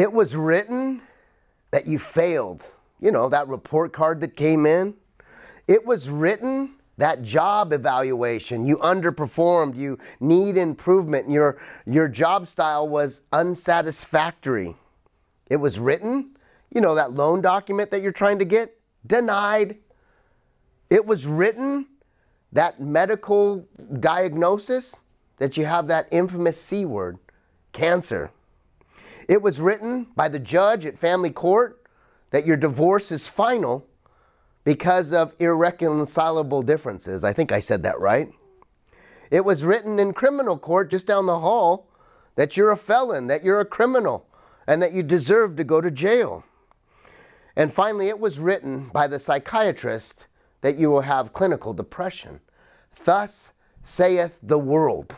It was written that you failed. You know, that report card that came in. It was written that job evaluation, you underperformed, you need improvement, your, your job style was unsatisfactory. It was written, you know, that loan document that you're trying to get, denied. It was written, that medical diagnosis, that you have that infamous C word, cancer. It was written by the judge at family court that your divorce is final because of irreconcilable differences. I think I said that right. It was written in criminal court just down the hall that you're a felon, that you're a criminal, and that you deserve to go to jail. And finally, it was written by the psychiatrist that you will have clinical depression. Thus saith the world.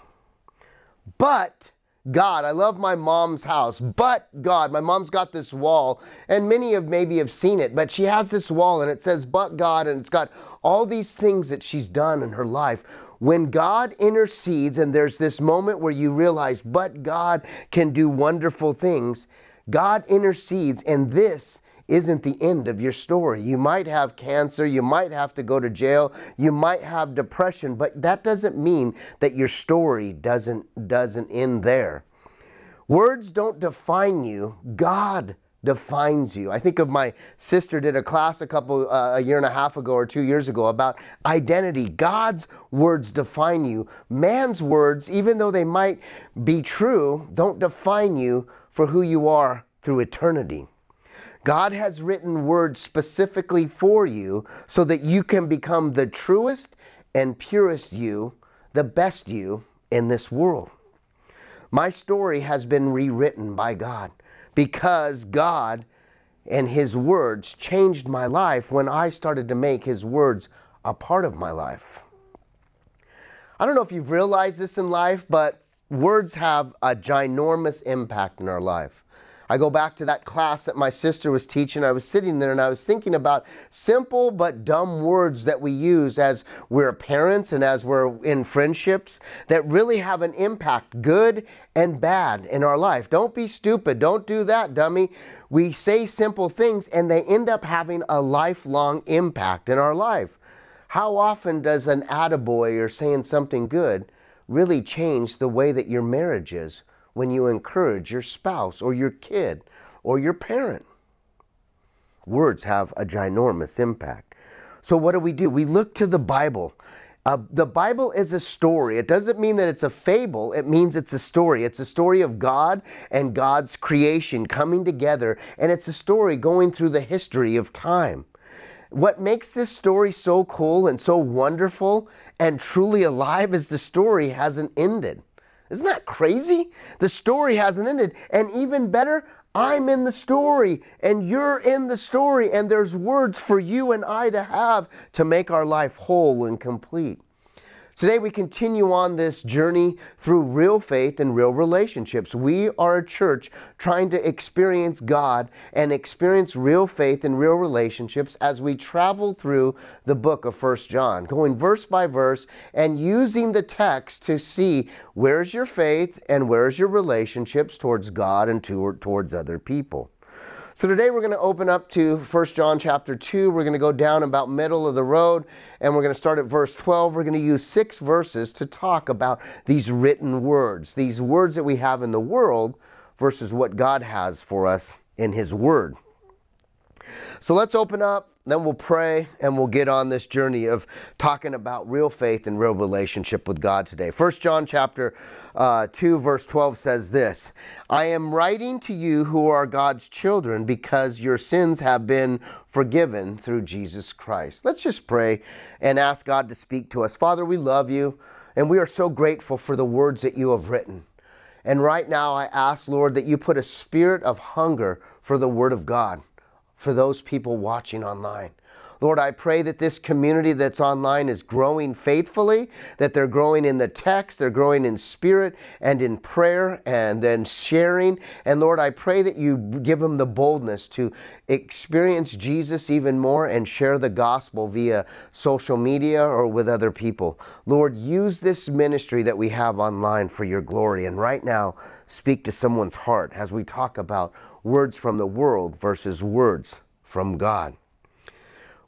But God, I love my mom's house, but God, my mom's got this wall, and many of maybe have seen it, but she has this wall and it says, but God, and it's got all these things that she's done in her life. When God intercedes, and there's this moment where you realize, but God can do wonderful things, God intercedes, and this isn't the end of your story. You might have cancer, you might have to go to jail, you might have depression, but that doesn't mean that your story doesn't doesn't end there. Words don't define you. God defines you. I think of my sister did a class a couple uh, a year and a half ago or 2 years ago about identity. God's words define you. Man's words, even though they might be true, don't define you for who you are through eternity. God has written words specifically for you so that you can become the truest and purest you, the best you in this world. My story has been rewritten by God because God and His words changed my life when I started to make His words a part of my life. I don't know if you've realized this in life, but words have a ginormous impact in our life. I go back to that class that my sister was teaching. I was sitting there and I was thinking about simple but dumb words that we use as we're parents and as we're in friendships that really have an impact, good and bad, in our life. Don't be stupid. Don't do that, dummy. We say simple things and they end up having a lifelong impact in our life. How often does an attaboy or saying something good really change the way that your marriage is? When you encourage your spouse or your kid or your parent. Words have a ginormous impact. So, what do we do? We look to the Bible. Uh, the Bible is a story. It doesn't mean that it's a fable, it means it's a story. It's a story of God and God's creation coming together, and it's a story going through the history of time. What makes this story so cool and so wonderful and truly alive is the story hasn't ended. Isn't that crazy? The story hasn't ended. And even better, I'm in the story and you're in the story, and there's words for you and I to have to make our life whole and complete. Today, we continue on this journey through real faith and real relationships. We are a church trying to experience God and experience real faith and real relationships as we travel through the book of First John, going verse by verse and using the text to see where's your faith and where's your relationships towards God and towards other people. So today we're going to open up to 1 John chapter 2. We're going to go down about middle of the road and we're going to start at verse 12. We're going to use six verses to talk about these written words, these words that we have in the world versus what God has for us in his word. So let's open up then we'll pray and we'll get on this journey of talking about real faith and real relationship with God today. First John chapter uh, 2 verse 12 says this, I am writing to you who are God's children because your sins have been forgiven through Jesus Christ. Let's just pray and ask God to speak to us. Father, we love you and we are so grateful for the words that you have written. And right now I ask, Lord, that you put a spirit of hunger for the word of God for those people watching online. Lord, I pray that this community that's online is growing faithfully, that they're growing in the text, they're growing in spirit and in prayer and then sharing. And Lord, I pray that you give them the boldness to experience Jesus even more and share the gospel via social media or with other people. Lord, use this ministry that we have online for your glory. And right now, speak to someone's heart as we talk about words from the world versus words from God.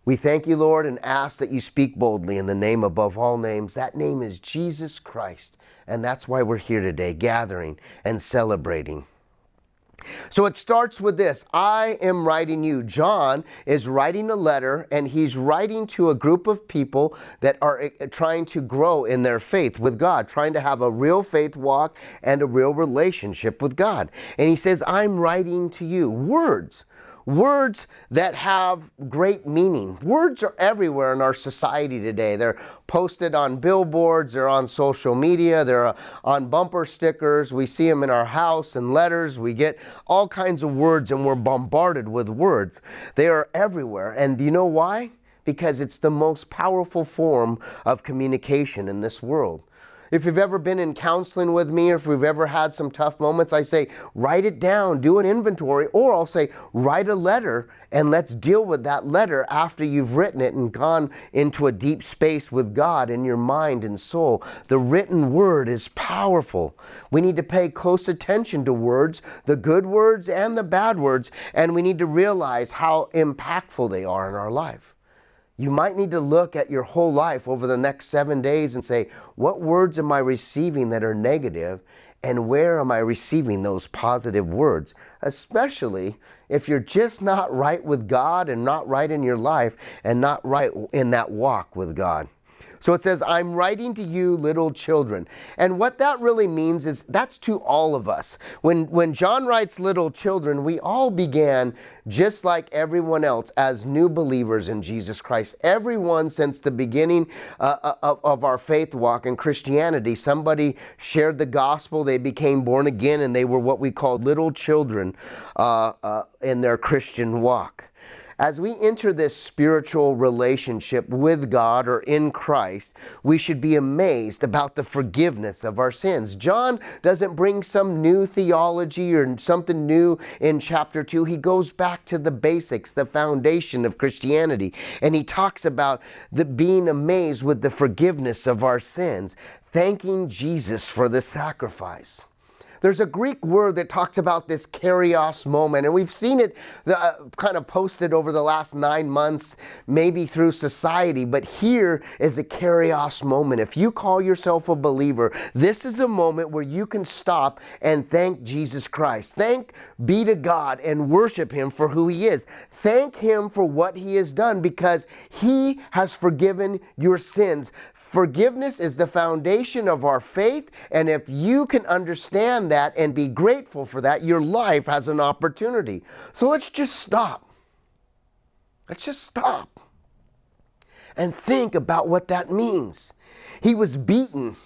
We thank you, Lord, and ask that you speak boldly in the name above all names. That name is Jesus Christ. And that's why we're here today, gathering and celebrating. So it starts with this I am writing you. John is writing a letter, and he's writing to a group of people that are eh, trying to grow in their faith with God, trying to have a real faith walk and a real relationship with God. And he says, I'm writing to you words words that have great meaning. Words are everywhere in our society today. They're posted on billboards, they're on social media, they're uh, on bumper stickers. We see them in our house and letters. We get all kinds of words and we're bombarded with words. They are everywhere. And do you know why? Because it's the most powerful form of communication in this world. If you've ever been in counseling with me, or if we've ever had some tough moments, I say, write it down, do an inventory, or I'll say, write a letter and let's deal with that letter after you've written it and gone into a deep space with God in your mind and soul. The written word is powerful. We need to pay close attention to words, the good words and the bad words, and we need to realize how impactful they are in our life. You might need to look at your whole life over the next seven days and say, what words am I receiving that are negative, and where am I receiving those positive words? Especially if you're just not right with God and not right in your life and not right in that walk with God. So it says, I'm writing to you, little children. And what that really means is that's to all of us. When, when John writes little children, we all began just like everyone else as new believers in Jesus Christ. Everyone since the beginning uh, uh of, of our faith walk in Christianity, somebody shared the gospel, they became born again, and they were what we call little children uh, uh, in their Christian walk as we enter this spiritual relationship with God or in Christ, we should be amazed about the forgiveness of our sins. John doesn't bring some new theology or something new in chapter 2. He goes back to the basics, the foundation of Christianity, and he talks about the being amazed with the forgiveness of our sins, thanking Jesus for the sacrifice. There's a Greek word that talks about this kairos moment, and we've seen it uh, kind of posted over the last nine months, maybe through society, but here is a kairos moment. If you call yourself a believer, this is a moment where you can stop and thank Jesus Christ. Thank be to God and worship Him for who He is. Thank Him for what He has done because He has forgiven your sins. Forgiveness is the foundation of our faith, and if you can understand that and be grateful for that, your life has an opportunity. So let's just stop. Let's just stop and think about what that means. He was beaten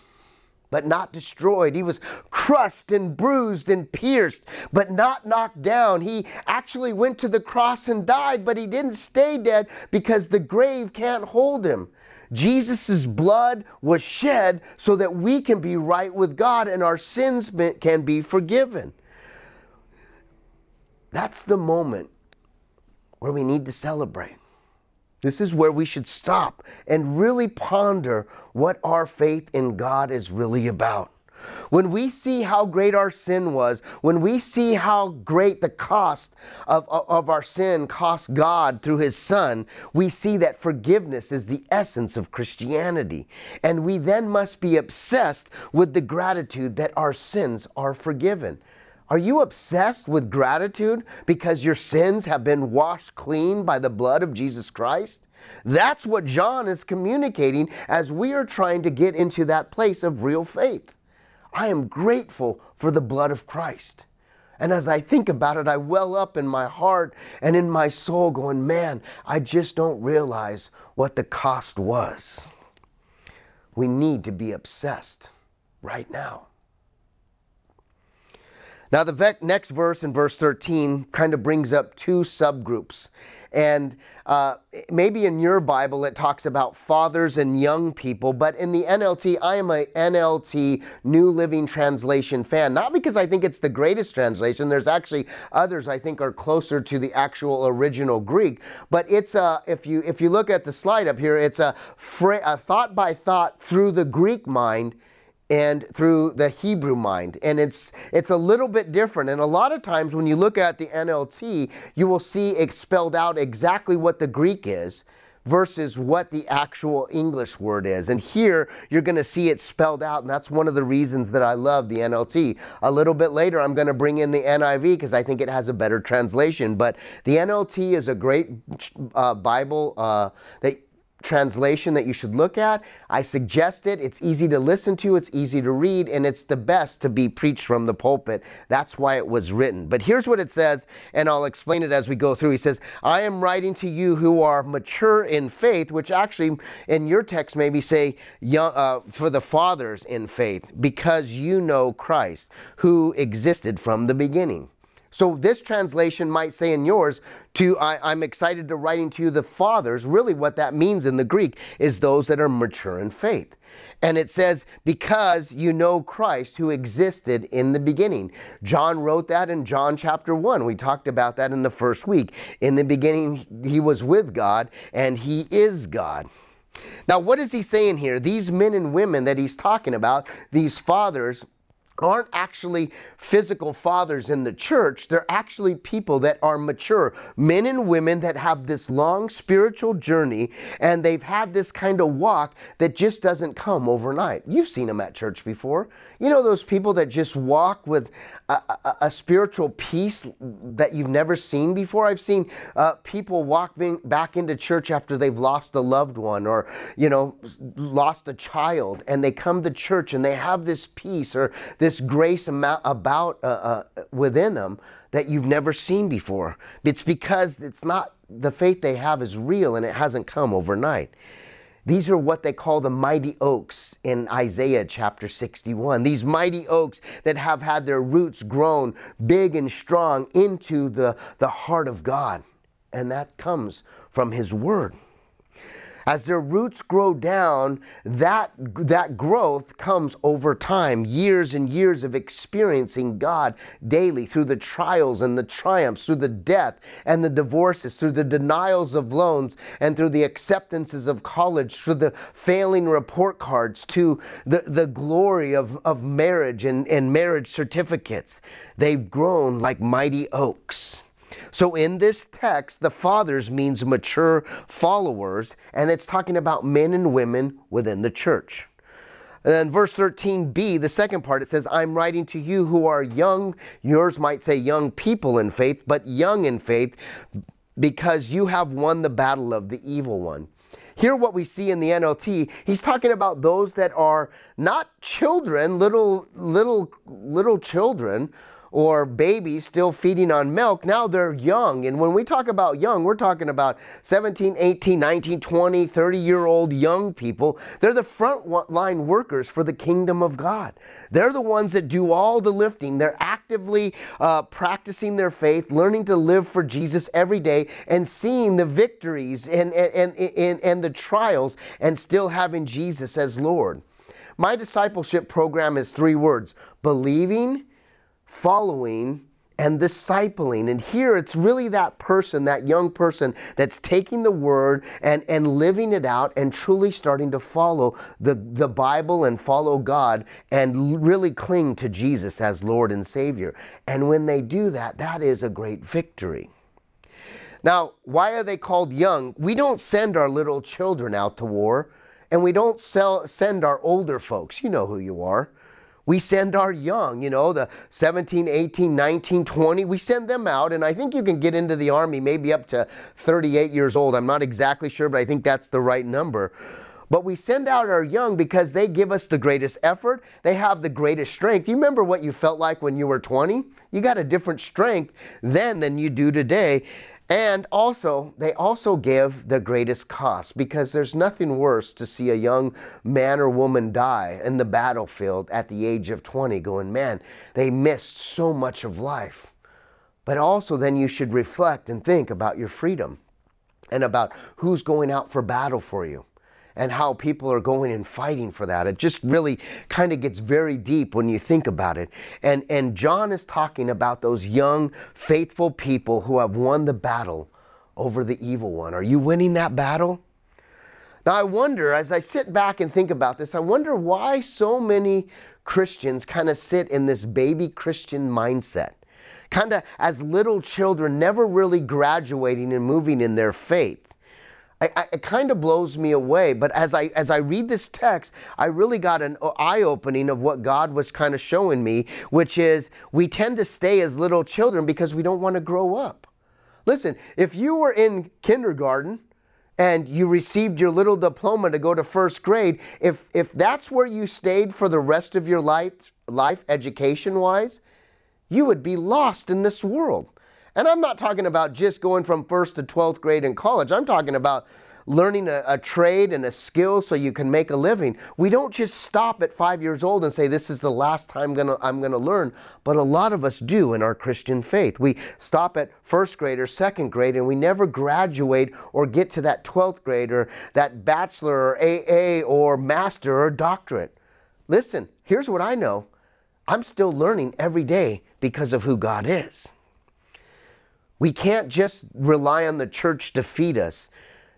but not destroyed. He was crushed and bruised and pierced, but not knocked down. He actually went to the cross and died, but he didn't stay dead because the grave can't hold him. Jesus' blood was shed so that we can be right with God and our sins can be forgiven. That's the moment where we need to celebrate. This is where we should stop and really ponder what our faith in God is really about. When we see how great our sin was, when we see how great the cost of, of, our sin cost God through His Son, we see that forgiveness is the essence of Christianity. And we then must be obsessed with the gratitude that our sins are forgiven. Are you obsessed with gratitude because your sins have been washed clean by the blood of Jesus Christ? That's what John is communicating as we are trying to get into that place of real faith. I am grateful for the blood of Christ. And as I think about it, I well up in my heart and in my soul, going, man, I just don't realize what the cost was. We need to be obsessed right now. Now, the next verse in verse 13 kind of brings up two subgroups. And uh, maybe in your Bible it talks about fathers and young people, but in the NLT, I am a NLT New Living Translation fan. Not because I think it's the greatest translation. There's actually others I think are closer to the actual original Greek. But it's a if you if you look at the slide up here, it's a, a thought by thought through the Greek mind and through the Hebrew mind. And it's it's a little bit different. And a lot of times when you look at the NLT, you will see it spelled out exactly what the Greek is versus what the actual English word is. And here you're going to see it spelled out, and that's one of the reasons that I love the NLT. A little bit later, I'm going to bring in the NIV because I think it has a better translation. But the NLT is a great uh, Bible uh, that translation that you should look at. I suggest it. It's easy to listen to, it's easy to read, and it's the best to be preached from the pulpit. That's why it was written. But here's what it says, and I'll explain it as we go through. He says, I am writing to you who are mature in faith, which actually in your text maybe say young, uh, for the fathers in faith, because you know Christ, who existed from the beginning. So this translation might say in yours, to I, am excited to writing to you the fathers. Really, what that means in the Greek is those that are mature in faith. And it says, because you know Christ who existed in the beginning. John wrote that in John chapter 1. We talked about that in the first week. In the beginning, he was with God, and he is God. Now, what is he saying here? These men and women that he's talking about, these fathers, aren't actually physical fathers in the church. They're actually people that are mature, men and women that have this long spiritual journey and they've had this kind of walk that just doesn't come overnight. You've seen them at church before. You know those people that just walk with a, a, spiritual peace that you've never seen before? I've seen uh, people walk back into church after they've lost a loved one or, you know, lost a child and they come to church and they have this peace or this this grace about uh, uh, within them that you've never seen before. It's because it's not the faith they have is real and it hasn't come overnight. These are what they call the mighty oaks in Isaiah chapter 61. These mighty oaks that have had their roots grown big and strong into the, the heart of God. And that comes from His Word. As their roots grow down, that, that growth comes over time, years and years of experiencing God daily through the trials and the triumphs, through the death and the divorces, through the denials of loans and through the acceptances of college, through the failing report cards, to the, the glory of, of marriage and, and marriage certificates. They've grown like mighty oaks. So in this text, the fathers means mature followers, and it's talking about men and women within the church. And then verse 13b, the second part, it says, I'm writing to you who are young. Yours might say young people in faith, but young in faith because you have won the battle of the evil one. Here, what we see in the NLT, he's talking about those that are not children, little, little, little children, or babies still feeding on milk. Now they're young. And when we talk about young, we're talking about 17, 18, 19, 20, 30 year old young people. They're the front line workers for the kingdom of God. They're the ones that do all the lifting. They're actively uh, practicing their faith, learning to live for Jesus every day, and seeing the victories and, and, and, and the trials, and still having Jesus as Lord. My discipleship program is three words believing following and discipling. And here it's really that person, that young person that's taking the word and, and living it out and truly starting to follow the, the Bible and follow God and really cling to Jesus as Lord and Savior. And when they do that, that is a great victory. Now, why are they called young? We don't send our little children out to war, and we don't sell, send our older folks. You know who you are. We send our young, you know, the 17, 18, 19, 20, we send them out. And I think you can get into the Army maybe up to 38 years old. I'm not exactly sure, but I think that's the right number. But we send out our young because they give us the greatest effort. They have the greatest strength. You remember what you felt like when you were 20? You got a different strength then than you do today. And also, they also give the greatest cost because there's nothing worse to see a young man or woman die in the battlefield at the age of 20 going, man, they missed so much of life. But also, then you should reflect and think about your freedom. and about who's going out for battle for you and how people are going and fighting for that. It just really kind of gets very deep when you think about it. And, and John is talking about those young, faithful people who have won the battle over the evil one. Are you winning that battle? Now, I wonder, as I sit back and think about this, I wonder why so many Christians kind of sit in this baby Christian mindset. Kind of as little children, never really graduating and moving in their faith. I, I, it kind of blows me away. But as I as I read this text, I really got an eye opening of what God was kind of showing me, which is we tend to stay as little children because we don't want to grow up. Listen, if you were in kindergarten and you received your little diploma to go to first grade, if if that's where you stayed for the rest of your life, life education wise, you would be lost in this world. And I'm not talking about just going from first to 12th grade in college. I'm talking about learning a, a, trade and a skill so you can make a living. We don't just stop at five years old and say, This is the last time gonna, I'm going to learn. But a lot of us do in our Christian faith. We stop at first grade or second grade and we never graduate or get to that 12th grade or that bachelor or AA or master or doctorate. Listen, here's what I know I'm still learning every day because of who God is. We can't just rely on the church to feed us.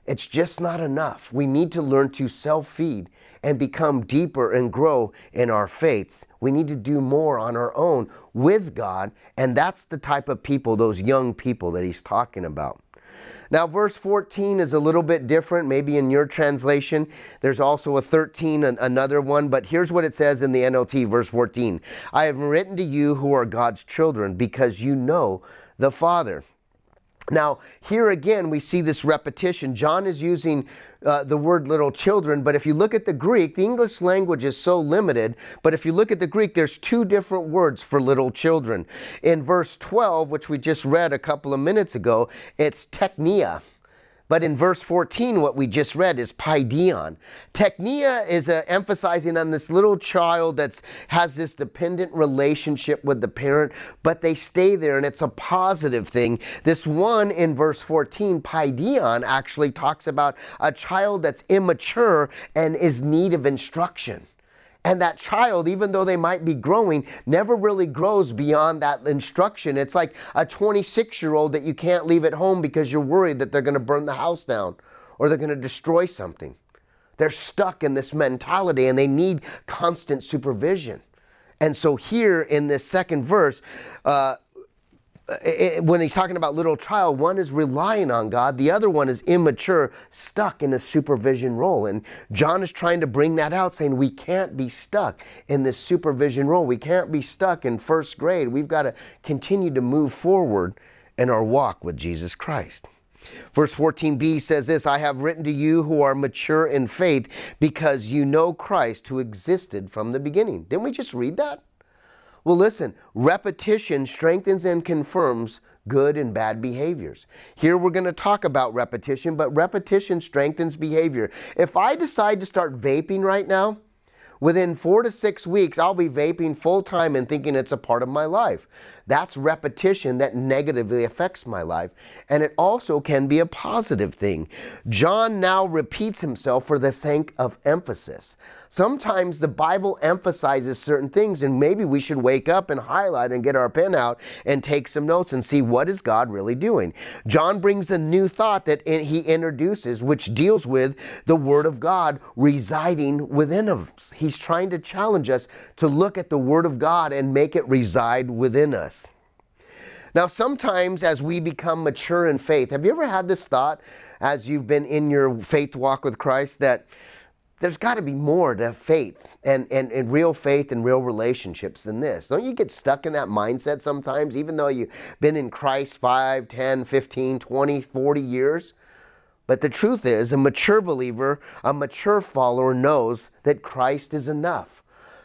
It's just not enough. We need to learn to self feed and become deeper and grow in our faith. We need to do more on our own with God, and that's the type of people, those young people that he's talking about. Now, verse 14 is a little bit different, maybe in your translation. There's also a 13, another one, but here's what it says in the NLT, verse 14 I have written to you who are God's children because you know the Father. Now, here again, we see this repetition. John is using uh, the word little children, but if you look at the Greek, the English language is so limited, but if you look at the Greek, there's two different words for little children. In verse 12, which we just read a couple of minutes ago, it's teknia. But in verse 14, what we just read is paidion. Teknia is uh, emphasizing on this little child that has this dependent relationship with the parent, but they stay there and it's a positive thing. This one in verse 14, paidion, actually talks about a child that's immature and is need of instruction. And that child, even though they might be growing, never really grows beyond that instruction. It's like a 26 year old that you can't leave at home because you're worried that they're going to burn the house down or they're going to destroy something. They're stuck in this mentality and they need constant supervision. And so, here in this second verse, uh, it, when he's talking about little child, one is relying on God, the other one is immature, stuck in a supervision role. And John is trying to bring that out, saying we can't be stuck in this supervision role. We can't be stuck in first grade. We've got to continue to move forward in our walk with Jesus Christ. Verse 14b says this I have written to you who are mature in faith because you know Christ who existed from the beginning. Didn't we just read that? Well, listen, repetition strengthens and confirms good and bad behaviors. Here we're going to talk about repetition, but repetition strengthens behavior. If I decide to start vaping right now, within four to six weeks, I'll be vaping full time and thinking it's a part of my life. That's repetition that negatively affects my life. And it also can be a positive thing. John now repeats himself for the sake of emphasis. Sometimes the Bible emphasizes certain things, and maybe we should wake up and highlight and get our pen out and take some notes and see what is God really doing. John brings a new thought that he introduces, which deals with the Word of God residing within us. He's trying to challenge us to look at the Word of God and make it reside within us. Now, sometimes as we become mature in faith, have you ever had this thought as you've been in your faith walk with Christ that there's got to be more to faith and, and, and real faith and real relationships than this. Don't you get stuck in that mindset sometimes, even though you've been in Christ 5, 10, 15, 20, 40 years? But the truth is, a mature believer, a mature follower knows that Christ is enough.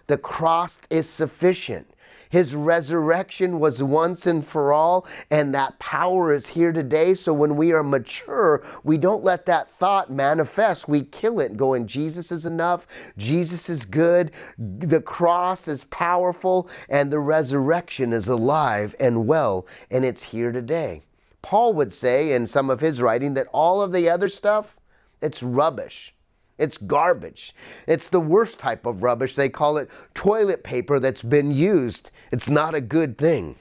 The cross is sufficient. His resurrection was once and for all, and that power is here today. So when we are mature, we don't let that thought manifest. We kill it, going, Jesus is enough, Jesus is good, the cross is powerful, and the resurrection is alive and well, and it's here today. Paul would say in some of his writing that all of the other stuff, it's rubbish. It's garbage. It's the worst type of rubbish. They call it toilet paper that's been used. It's not a good thing.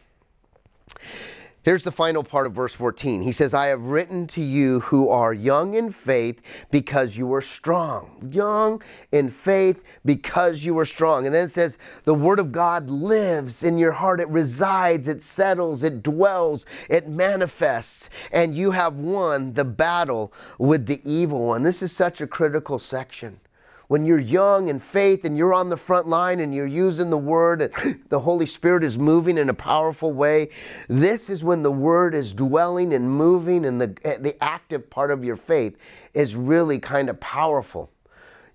Here's the final part of verse 14. He says, I have written to you who are young in faith because you are strong. Young in faith because you are strong. And then it says, the word of God lives in your heart. It resides, it settles, it dwells, it manifests. And you have won the battle with the evil one. This is such a critical section when you're young in faith and you're on the front line and you're using the word and the Holy Spirit is moving in a powerful way, this is when the word is dwelling and moving and the, eh, the active part of your faith is really kind of powerful.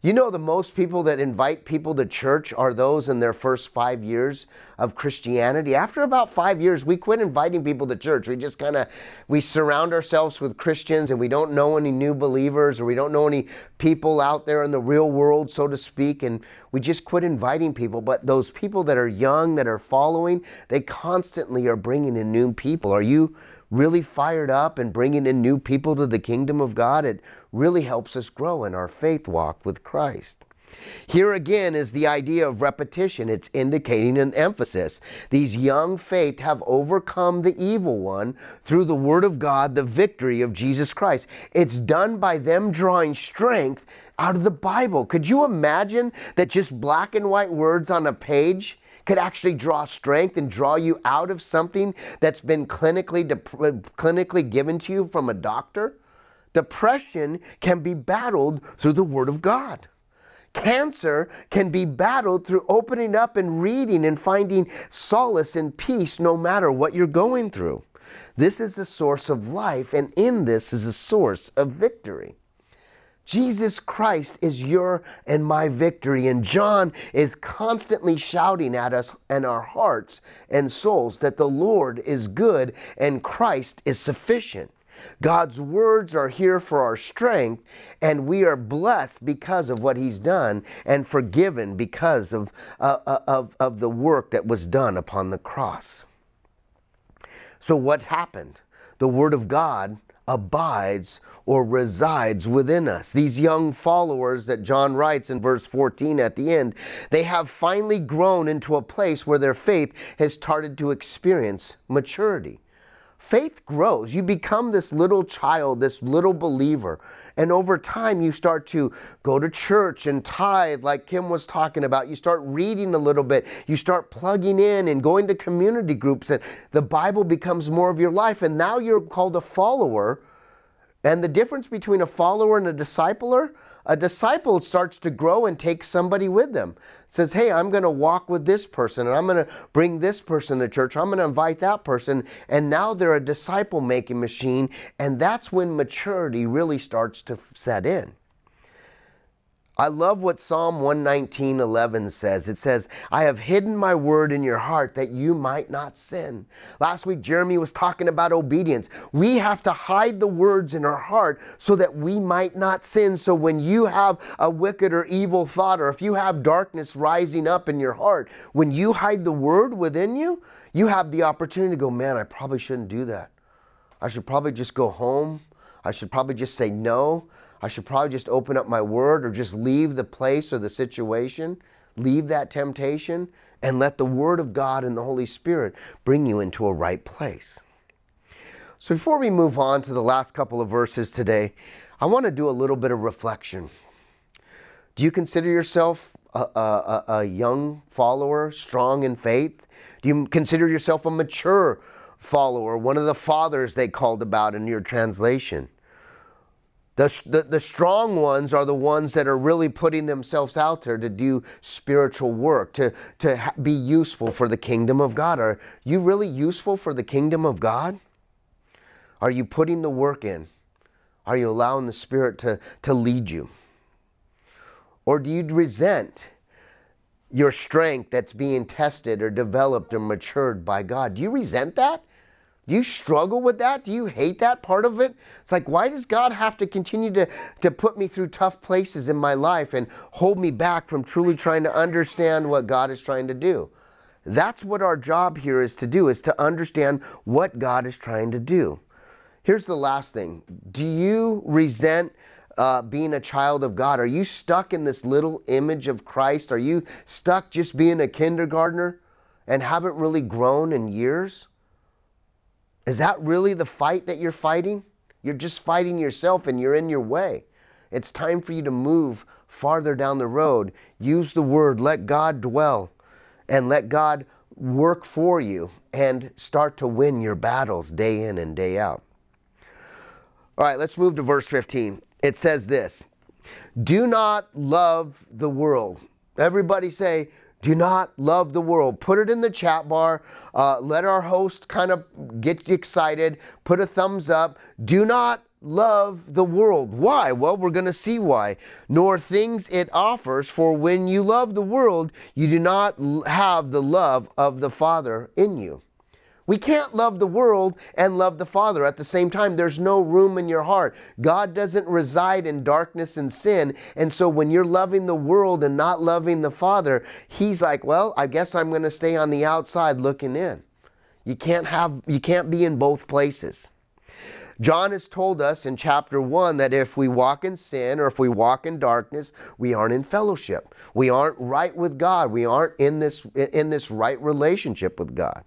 You know, the most people that invite people to church are those in their first five years of Christianity. After about five years, we quit inviting people to church. We just kind of we surround ourselves with Christians, and we don't know any new believers, or we don't know any people out there in the real world, so to speak, and we just quit inviting people. But those people that are young, that are following, they constantly are bringing in new people. Are you? Really fired up and bringing in new people to the kingdom of God, it really helps us grow in our faith walk with Christ. Here again is the idea of repetition. It's indicating an emphasis. These young faith have overcome the evil one through the Word of God, the victory of Jesus Christ. It's done by them drawing strength out of the Bible. Could you imagine that just black and white words on a page could actually draw strength and draw you out of something that's been clinically, clinically given to you from a doctor. Depression can be battled through the Word of God. Cancer can be battled through opening up and reading and finding solace and peace no matter what you're going through. This is the source of life, and in this is a source of victory. Jesus Christ is your and my victory. And John is constantly shouting at us and our hearts and souls that the Lord is good and Christ is sufficient. God's words are here for our strength, and we are blessed because of what He's done and forgiven because of, uh, uh of, of the work that was done upon the cross. So, what happened? The Word of God abides or resides within us. These young followers that John writes in verse 14 at the end, they have finally grown into a place where their faith has started to experience maturity. Faith grows. You become this little child, this little believer. And over time, you start to go to church and tithe, like Kim was talking about. You start reading a little bit. You start plugging in and going to community groups, and the Bible becomes more of your life. And now you're called a follower and the difference between a follower and a discipler, a disciple starts to grow and takes somebody with them. Says, Hey, I'm going to walk with this person and I'm going to bring this person to church. I'm going to invite that person. And now they're a disciple making machine. And that's when maturity really starts to set in. I love what Psalm 119:11 says. It says, "I have hidden my word in your heart that you might not sin." Last week Jeremy was talking about obedience. We have to hide the words in our heart so that we might not sin. So when you have a wicked or evil thought or if you have darkness rising up in your heart, when you hide the word within you, you have the opportunity to go, "Man, I probably shouldn't do that. I should probably just go home. I should probably just say no." I should probably just open up my word or just leave the place or the situation, leave that temptation, and let the word of God and the Holy Spirit bring you into a right place. So before we move on to the last couple of verses today, I want to do a little bit of reflection. Do you consider yourself a, a, a young follower, strong in faith? Do you consider yourself a mature follower, one of the fathers they called about in your translation? The, the, the, strong ones are the ones that are really putting themselves out there to do spiritual work, to, to be useful for the kingdom of God. Are you really useful for the kingdom of God? Are you putting the work in? Are you allowing the Spirit to, to lead you? Or do you resent your strength that's being tested or developed or matured by God? Do you resent that? Do you struggle with that? Do you hate that part of it? It's like, why does God have to continue to, to put me through tough places in my life and hold me back from truly trying to understand what God is trying to do? That's what our job here is to do, is to understand what God is trying to do. Here's the last thing Do you resent uh, being a child of God? Are you stuck in this little image of Christ? Are you stuck just being a kindergartner and haven't really grown in years? Is that really the fight that you're fighting? You're just fighting yourself and you're in your way. It's time for you to move farther down the road. Use the word, let God dwell, and let God work for you and start to win your battles day in and day out. All right, let's move to verse 15 it says this Do not love the world. Everybody say, do not love the world. Put it in the chat bar. Uh, let our host kind of get excited. Put a thumbs up. Do not love the world. Why? Well, we're going to see why. Nor things it offers, for when you love the world, you do not have the love of the Father in you. We can't love the world and love the Father at the same time. There's no room in your heart. God doesn't reside in darkness and sin. And so when you're loving the world and not loving the Father, He's like, well, I guess I'm going to stay on the outside looking in. You can't have you can't be in both places. John has told us in chapter 1 that if we walk in sin or if we walk in darkness, we aren't in fellowship. We aren't right with God. We aren't in this in this right relationship with God.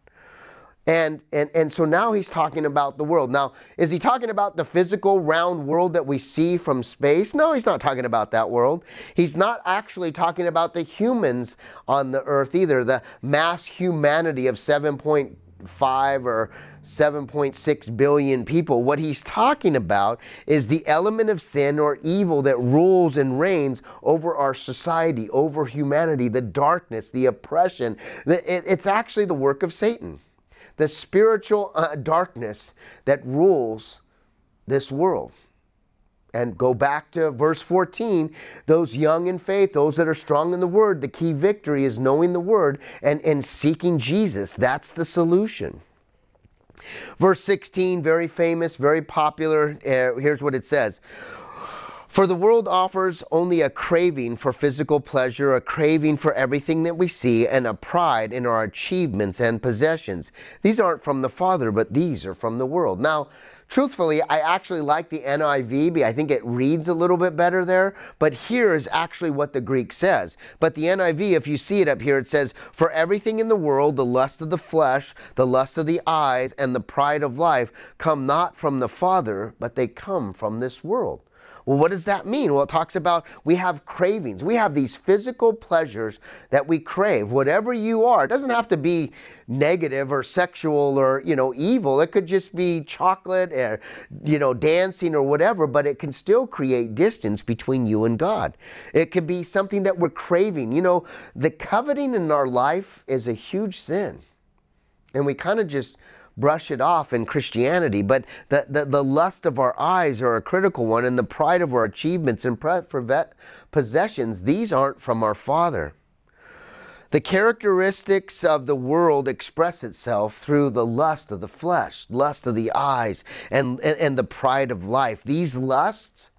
And, and, and so now he's talking about the world. Now, is he talking about the physical round world that we see from space? No, he's not talking about that world. He's not actually talking about the humans on the earth either, the mass humanity of 7.5 or 7.6 billion people. What he's talking about is the element of sin or evil that rules and reigns over our society, over humanity, the darkness, the oppression. It's actually the work of Satan the spiritual uh, darkness that rules this world. And go back to verse 14. Those young in faith, those that are strong in the word, the key victory is knowing the word and, and seeking Jesus. That's the solution. Verse 16, very famous, very popular. Uh, here's what it says for the world offers only a craving for physical pleasure, a craving for everything that we see, and a pride in our achievements and possessions. These aren't from the Father, but these are from the world. Now, truthfully, I actually like the NIV. I think it reads a little bit better there. But here is actually what the Greek says. But the NIV, if you see it up here, it says, For everything in the world, the lust of the flesh, the lust of the eyes, and the pride of life come not from the Father, but they come from this world. Well, what does that mean? Well, it talks about we have cravings. We have these physical pleasures that we crave. Whatever you are, it doesn't have to be negative or sexual or, you know, evil. It could just be chocolate or, you know, dancing or whatever, but it can still create distance between you and God. It could be something that we're craving. You know, the coveting in our life is a huge sin. And we kind of just brush it off in Christianity, but the, the, the lust of our eyes are a critical one, and the pride of our achievements and possessions, these aren't from our Father. The characteristics of the world express itself through the lust of the flesh, lust of the eyes, and, and, and the pride of life. These lusts,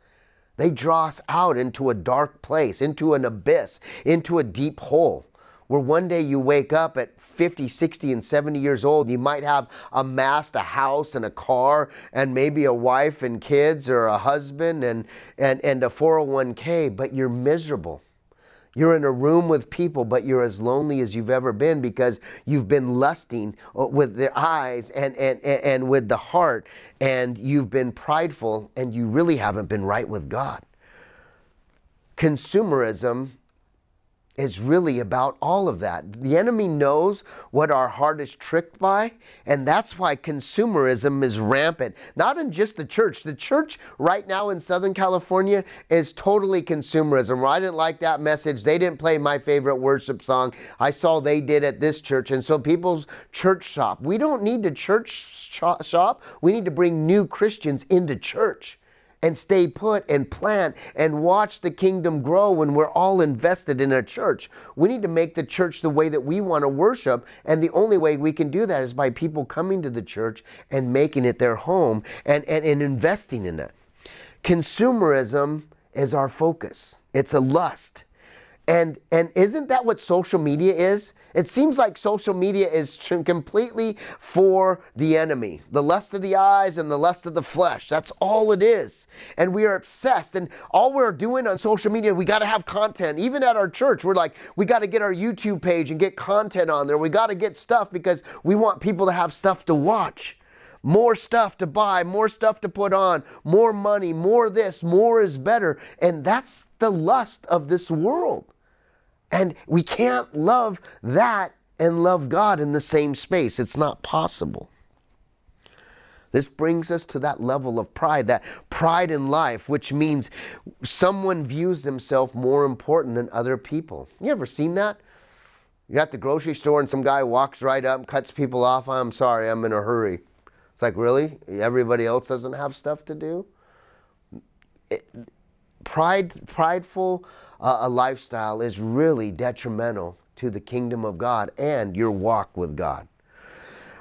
they draw us out into a dark place, into an abyss, into a deep hole where one day you wake up at 50, 60, and 70 years old, you might have amassed a house and a car and maybe a wife and kids or a husband and, and, and a 401k, but you're miserable. You're in a room with people, but you're as lonely as you've ever been because you've been lusting with the eyes and, and, and with the heart, and you've been prideful, and you really haven't been right with God. Consumerism is really about all of that. The enemy knows what our heart is tricked by, and that's why consumerism is rampant. Not in just the church. The church right now in Southern California is totally consumerism. I didn't like that message. They didn't play my favorite worship song. I saw they did at this church, and so people's church shop. We don't need to church shop. We need to bring new Christians into church and stay put and plant and watch the kingdom grow when we're all invested in a church. We need to make the church the way that we want to worship. And the only way we can do that is by people coming to the church and making it their home and, and, and investing in it. Consumerism is our focus, it's a lust. And, and isn't that what social media is? It seems like social media is completely for the enemy. The lust of the eyes and the lust of the flesh. That's all it is. And we are obsessed. And all we're doing on social media, we got to have content. Even at our church, we're like, we got to get our YouTube page and get content on there. We got to get stuff because we want people to have stuff to watch. More stuff to buy, more stuff to put on, more money, more this, more is better. And that's the lust of this world. And we can't love that and love God in the same space. It's not possible. This brings us to that level of pride, that pride in life, which means someone views themselves more important than other people. You ever seen that? You're at the grocery store and some guy walks right up cuts people off. I'm sorry, I'm in a hurry. It's like, really? Everybody else doesn't have stuff to do? It, pride, prideful uh, a lifestyle is really detrimental to the kingdom of God and your walk with God.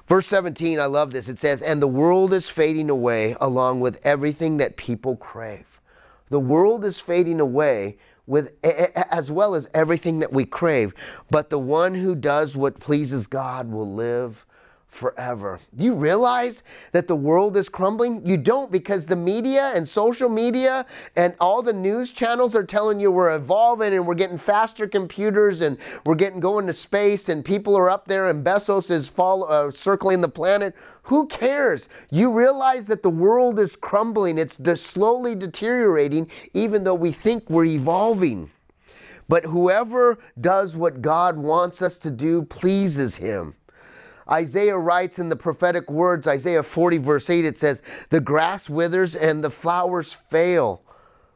Verse 17, I love this. It says, And the world is fading away along with everything that people crave. The world is fading away with as well as everything that we crave, but the one who does what pleases God will live forever. Do you realize that the world is crumbling? You don't because the media and social media and all the news channels are telling you we're evolving and we're getting faster computers and we're getting going to space and people are up there and Bezos is fall, uh, circling the planet. Who cares? You realize that the world is crumbling. It's slowly deteriorating even though we think we're evolving. But whoever does what God wants us to do pleases him. Isaiah writes in the prophetic words, Isaiah 40, verse 8, it says, The grass withers and the flowers fail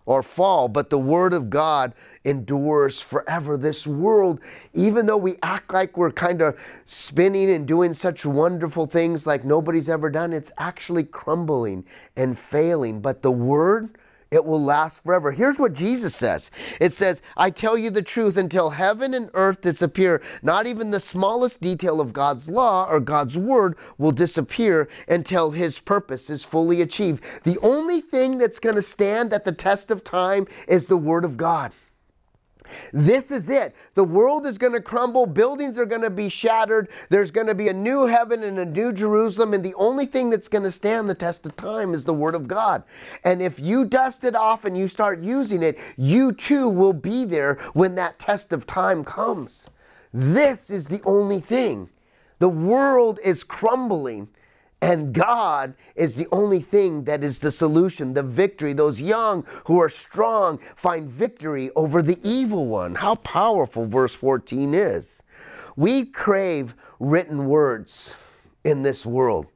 or fall, but the word of God endures forever. This world, even though we act like we're kind of spinning and doing such wonderful things like nobody's ever done, it's actually crumbling and failing. But the word, it will last forever. Here's what Jesus says It says, I tell you the truth, until heaven and earth disappear, not even the smallest detail of God's law or God's word will disappear until his purpose is fully achieved. The only thing that's going to stand at the test of time is the word of God. This is it. The world is going to crumble. Buildings are going to be shattered. There's going to be a new heaven and a new Jerusalem. And the only thing that's going to stand the test of time is the Word of God. And if you dust it off and you start using it, you too will be there when that test of time comes. This is the only thing. The world is crumbling. And God is the only thing that is the solution, the victory. Those young who are strong find victory over the evil one. How powerful verse 14 is. We crave written words in this world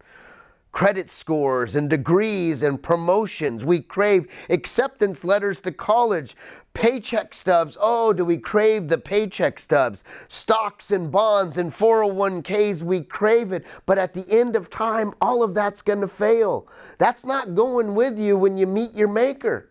credit scores and degrees and promotions. We crave acceptance letters to college, paycheck stubs. Oh, do we crave the paycheck stubs? Stocks and bonds and 401ks, we crave it. But at the end of time, all of that's going to fail. That's not going with you when you meet your maker.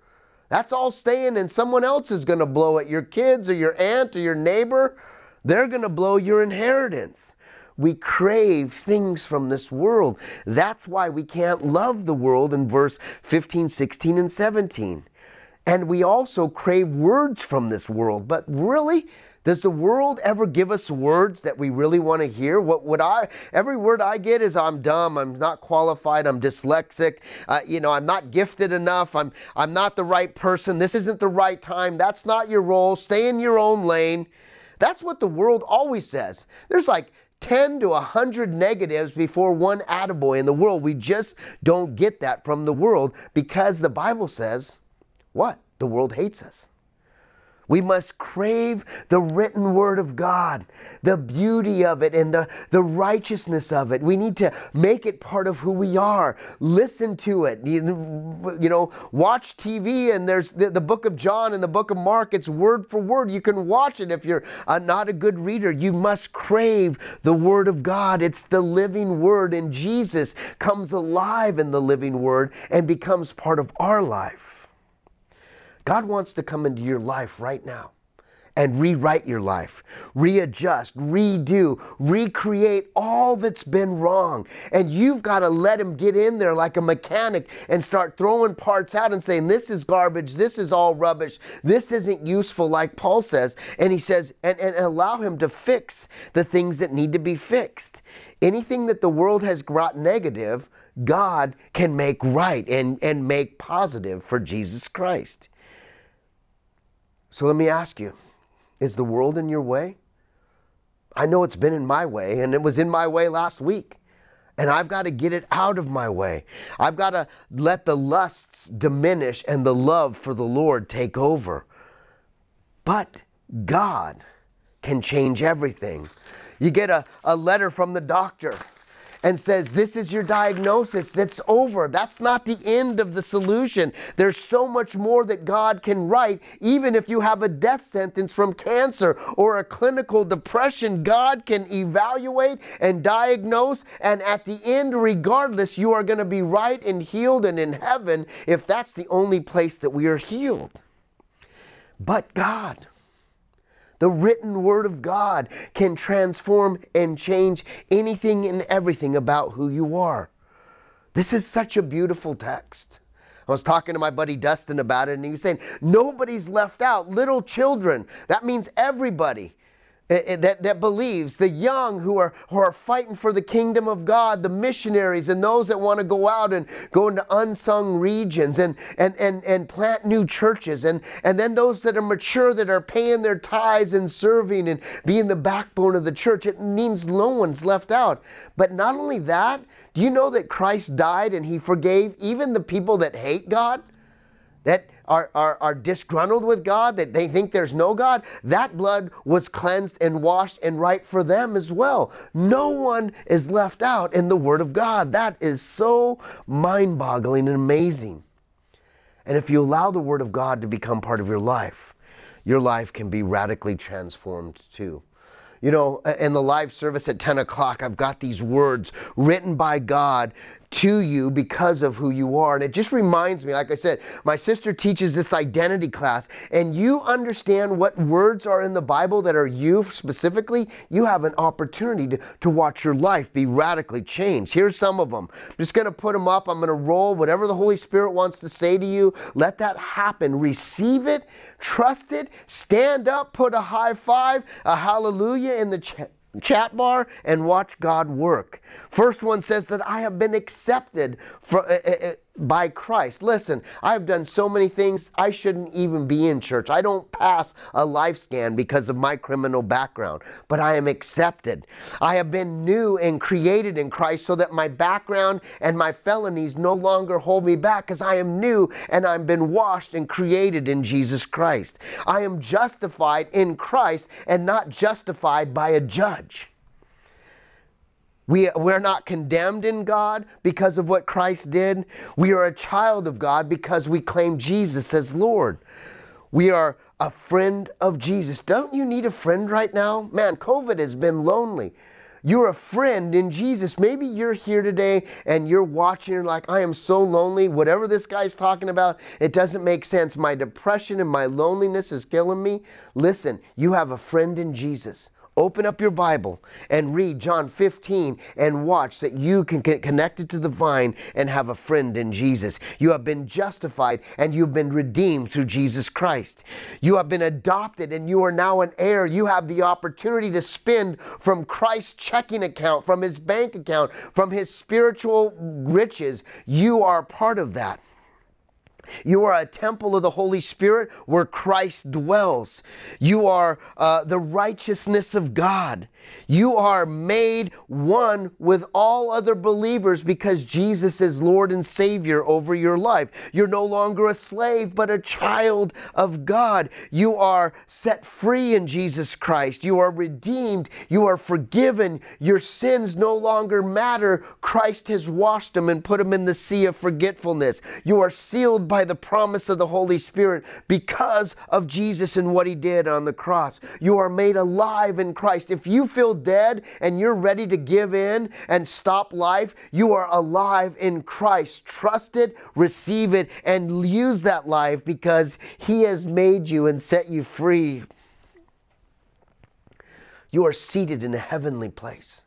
That's all staying, and someone else is going to blow it. Your kids or your aunt or your neighbor, they're going to blow your inheritance. We crave things from this world. That's why we can't love the world in verse 15, 16, and 17. And we also crave words from this world. But really, does the world ever give us words that we really want to hear? What would I? Every word I get is I'm dumb. I'm not qualified. I'm dyslexic. Uh, you know, I'm not gifted enough. I'm I'm not the right person. This isn't the right time. That's not your role. Stay in your own lane. That's what the world always says. There's like 10 to 100 negatives before one attaboy in the world. We just don't get that from the world because the Bible says, what? The world hates us. We must crave the written word of God, the beauty of it and the, the righteousness of it. We need to make it part of who we are. Listen to it. You, you know, watch TV and there's the, the, book of John and the book of Mark. It's word for word. You can watch it if you're not a good reader. You must crave the word of God. It's the living word, and Jesus comes alive in the living word and becomes part of our life. God wants to come into your life right now and rewrite your life, readjust, redo, recreate all that's been wrong. And you've got to let Him get in there like a mechanic and start throwing parts out and saying, This is garbage, this is all rubbish, this isn't useful, like Paul says. And he says, and, and allow Him to fix the things that need to be fixed. Anything that the world has brought negative, God can make right and, and make positive for Jesus Christ. So let me ask you is the world in your way? I know it's been in my way, and it was in my way last week. And I've got to get it out of my way. I've got to let the lusts diminish and the love for the Lord take over. But God can change everything. You get a, a letter from the doctor and says, This is your diagnosis. That's over. That's not the end of the solution. There's so much more that God can write, even if you have a death sentence from cancer or a clinical depression. God can evaluate and diagnose, and at the end, regardless, you are going to be right and healed and in heaven if that's the only place that we are healed. But God. The written word of God can transform and change anything and everything about who you are. This is such a beautiful text. I was talking to my buddy Dustin about it, and he was saying, Nobody's left out. Little children. That means everybody. Eh, eh, that, that believes, the young who are, who are fighting for the kingdom of God, the missionaries, and those that want to go out and go into unsung regions and, and, and, and plant new churches, and, and then those that are mature that are paying their tithes and serving and being the backbone of the church. It means no one's left out. But not only that, do you know that Christ died and he forgave even the people that hate God? That are, are, are disgruntled with God, that they think there's no God, that blood was cleansed and washed and right for them as well. No one is left out in the Word of God. That is so mind boggling and amazing. And if you allow the Word of God to become part of your life, your life can be radically transformed too. You know, in the live service at 10 o'clock, I've got these words written by God to you because of who you are. And it just reminds me, like I said, my sister teaches this identity class, and you understand what words are in the Bible that are you specifically, you have an opportunity to, to watch your life be radically changed. Here's some of them. I'm just going to put them up. I'm going to roll whatever the Holy Spirit wants to say to you. Let that happen. Receive it, trust it, stand up, put a high five, a hallelujah in the chat chat bar and watch God work. First one says that I have been accepted for, uh, by Christ. Listen, I've done so many things I shouldn't even be in church. I don't pass a Live Scan because of my criminal background, but I am accepted. I have been new and created in Christ so that my background and my felonies no longer hold me back because I am new and I've been washed and created in Jesus Christ. I am justified in Christ and not justified by a judge. We, we're not condemned in God because of what Christ did. We are a child of God because we claim Jesus as Lord. We are a friend of Jesus. Don't you need a friend right now? Man, COVID has been lonely. You're a friend in Jesus. Maybe you're here today and you're watching, you're like, I am so lonely. Whatever this guy's talking about, it doesn't make sense. My depression and my loneliness is killing me. Listen, you have a friend in Jesus. Open up your Bible and read John 15 and watch that you can get connected to the vine and have a friend in Jesus. You have been justified and you've been redeemed through Jesus Christ. You have been adopted and you are now an heir. You have the opportunity to spend from Christ's checking account, from his bank account, from his spiritual riches. You are part of that. You are a temple of the Holy Spirit where Christ dwells. You are uh, the righteousness of God. You are made one with all other believers because Jesus is Lord and Savior over your life. You're no longer a slave, but a child of God. You are set free in Jesus Christ. You are redeemed. You are forgiven. Your sins no longer matter. Christ has washed them and put them in the sea of forgetfulness. You are sealed by the promise of the Holy Spirit because of Jesus and what He did on the cross. You are made alive in Christ. If you feel dead and you're ready to give in and stop life, you are alive in Christ. Trust it, receive it, and use that life because He has made you and set you free. You are seated in a heavenly place.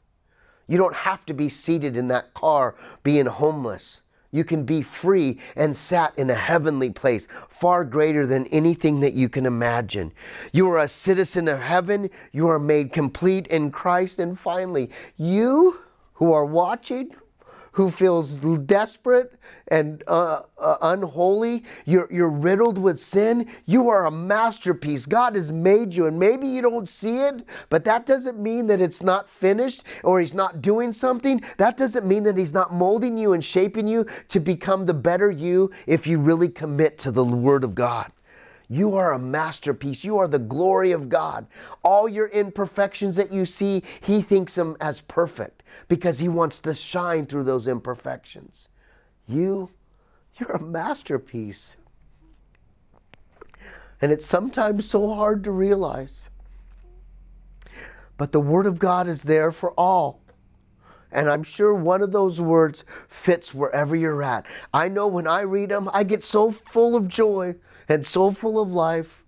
You don't have to be seated in that car being homeless. You can be free and sat in a heavenly place, far greater than anything that you can imagine. You are a citizen of heaven. You are made complete in Christ. And finally, you who are watching, who feels desperate and uh, uh, unholy, you're, you're riddled with sin, you are a masterpiece. God has made you, and maybe you don't see it, but that doesn't mean that it's not finished or He's not doing something. That doesn't mean that He's not molding you and shaping you to become the better you if you really commit to the Word of God. You are a masterpiece. You are the glory of God. All your imperfections that you see, He thinks them as perfect because He wants to shine through those imperfections. You, you're a masterpiece. And it's sometimes so hard to realize. But the Word of God is there for all. And I'm sure one of those words fits wherever you're at. I know when I read them, I get so full of joy and so full of life.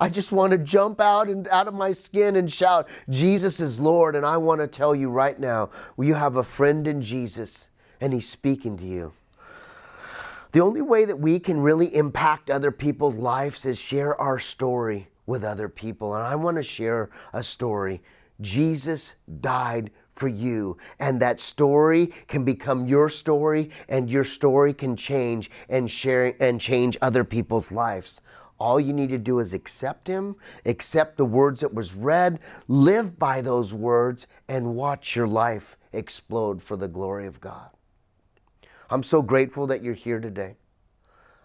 I just want to jump out and out of my skin and shout, Jesus is Lord. And I want to tell you right now, you have a friend in Jesus and he's speaking to you. The only way that we can really impact other people's lives is share our story with other people. And I want to share a story. Jesus died for you. And that story can become your story, and your story can change and share and change other people's lives. All you need to do is accept him, accept the words that was read, live by those words, and watch your life explode for the glory of God. I'm so grateful that you're here today.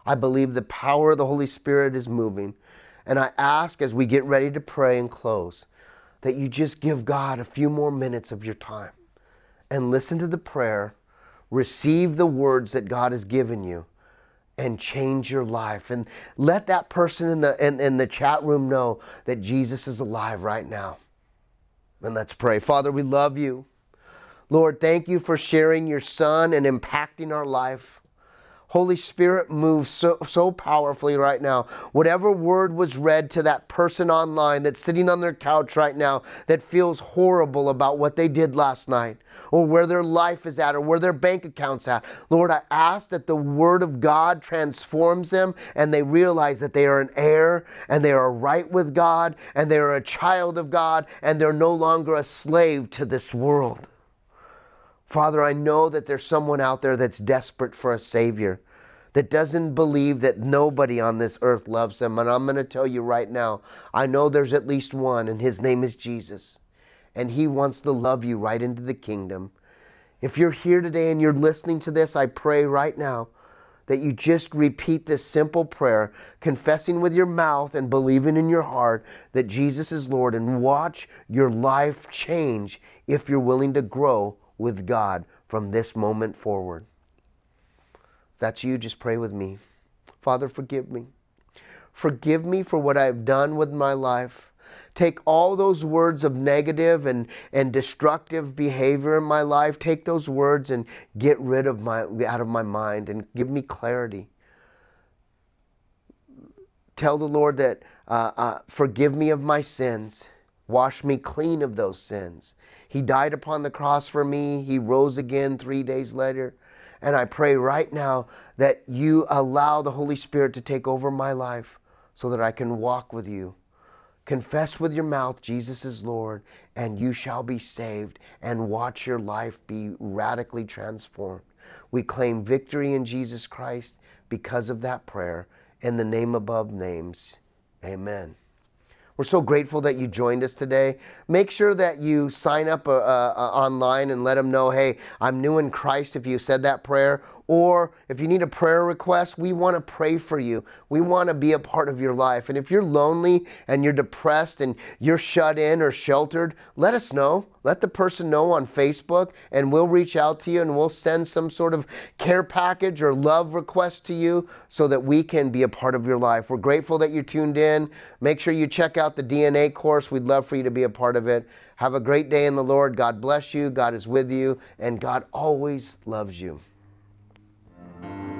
I believe the power of the Holy Spirit is moving. And I ask as we get ready to pray and close that you just give God a few more minutes of your time and listen to the prayer, receive the words that God has given you, and change your life. And let that person in the, in, in the chat room know that Jesus is alive right now. And let's pray. Father, we love you. Lord, thank you for sharing your son and impacting our life. Holy Spirit moves so, so powerfully right now. Whatever word was read to that person online that's sitting on their couch right now that feels horrible about what they did last night or where their life is at or where their bank account's at. Lord, I ask that the word of God transforms them and they realize that they are an heir and they are right with God and they are a child of God and they're no longer a slave to this world. Father, I know that there's someone out there that's desperate for a Savior, that doesn't believe that nobody on this earth loves them. And I'm going to tell you right now, I know there's at least one, and his name is Jesus. And he wants to love you right into the kingdom. If you're here today and you're listening to this, I pray right now that you just repeat this simple prayer, confessing with your mouth and believing in your heart that Jesus is Lord, and watch your life change if you're willing to grow with God from this moment forward. If that's you, just pray with me. Father, forgive me. Forgive me for what I've done with my life. Take all those words of negative and, and destructive behavior in my life, take those words and get rid of my out of my mind and give me clarity. Tell the Lord that uh, uh, forgive me of my sins. Wash me clean of those sins. He died upon the cross for me. He rose again three days later. And I pray right now that you allow the Holy Spirit to take over my life so that I can walk with you. Confess with your mouth Jesus is Lord, and you shall be saved, and watch your life be radically transformed. We claim victory in Jesus Christ because of that prayer. In the name above names, amen. We're so grateful that you joined us today. Make sure that you sign up uh, uh, online and let them know, hey, I'm new in Christ if you said that prayer, or if you need a prayer request, we want to pray for you. We want to be a part of your life. And if you're lonely and you're depressed and you're shut in or sheltered, let us know. Let the person know on Facebook and we'll reach out to you and we'll send some sort of care package or love request to you so that we can be a part of your life. We're grateful that you tuned in. Make sure you check out the DNA course. We'd love for you to be a part of it. Have a great day in the Lord. God bless you. God is with you. And God always loves you thank you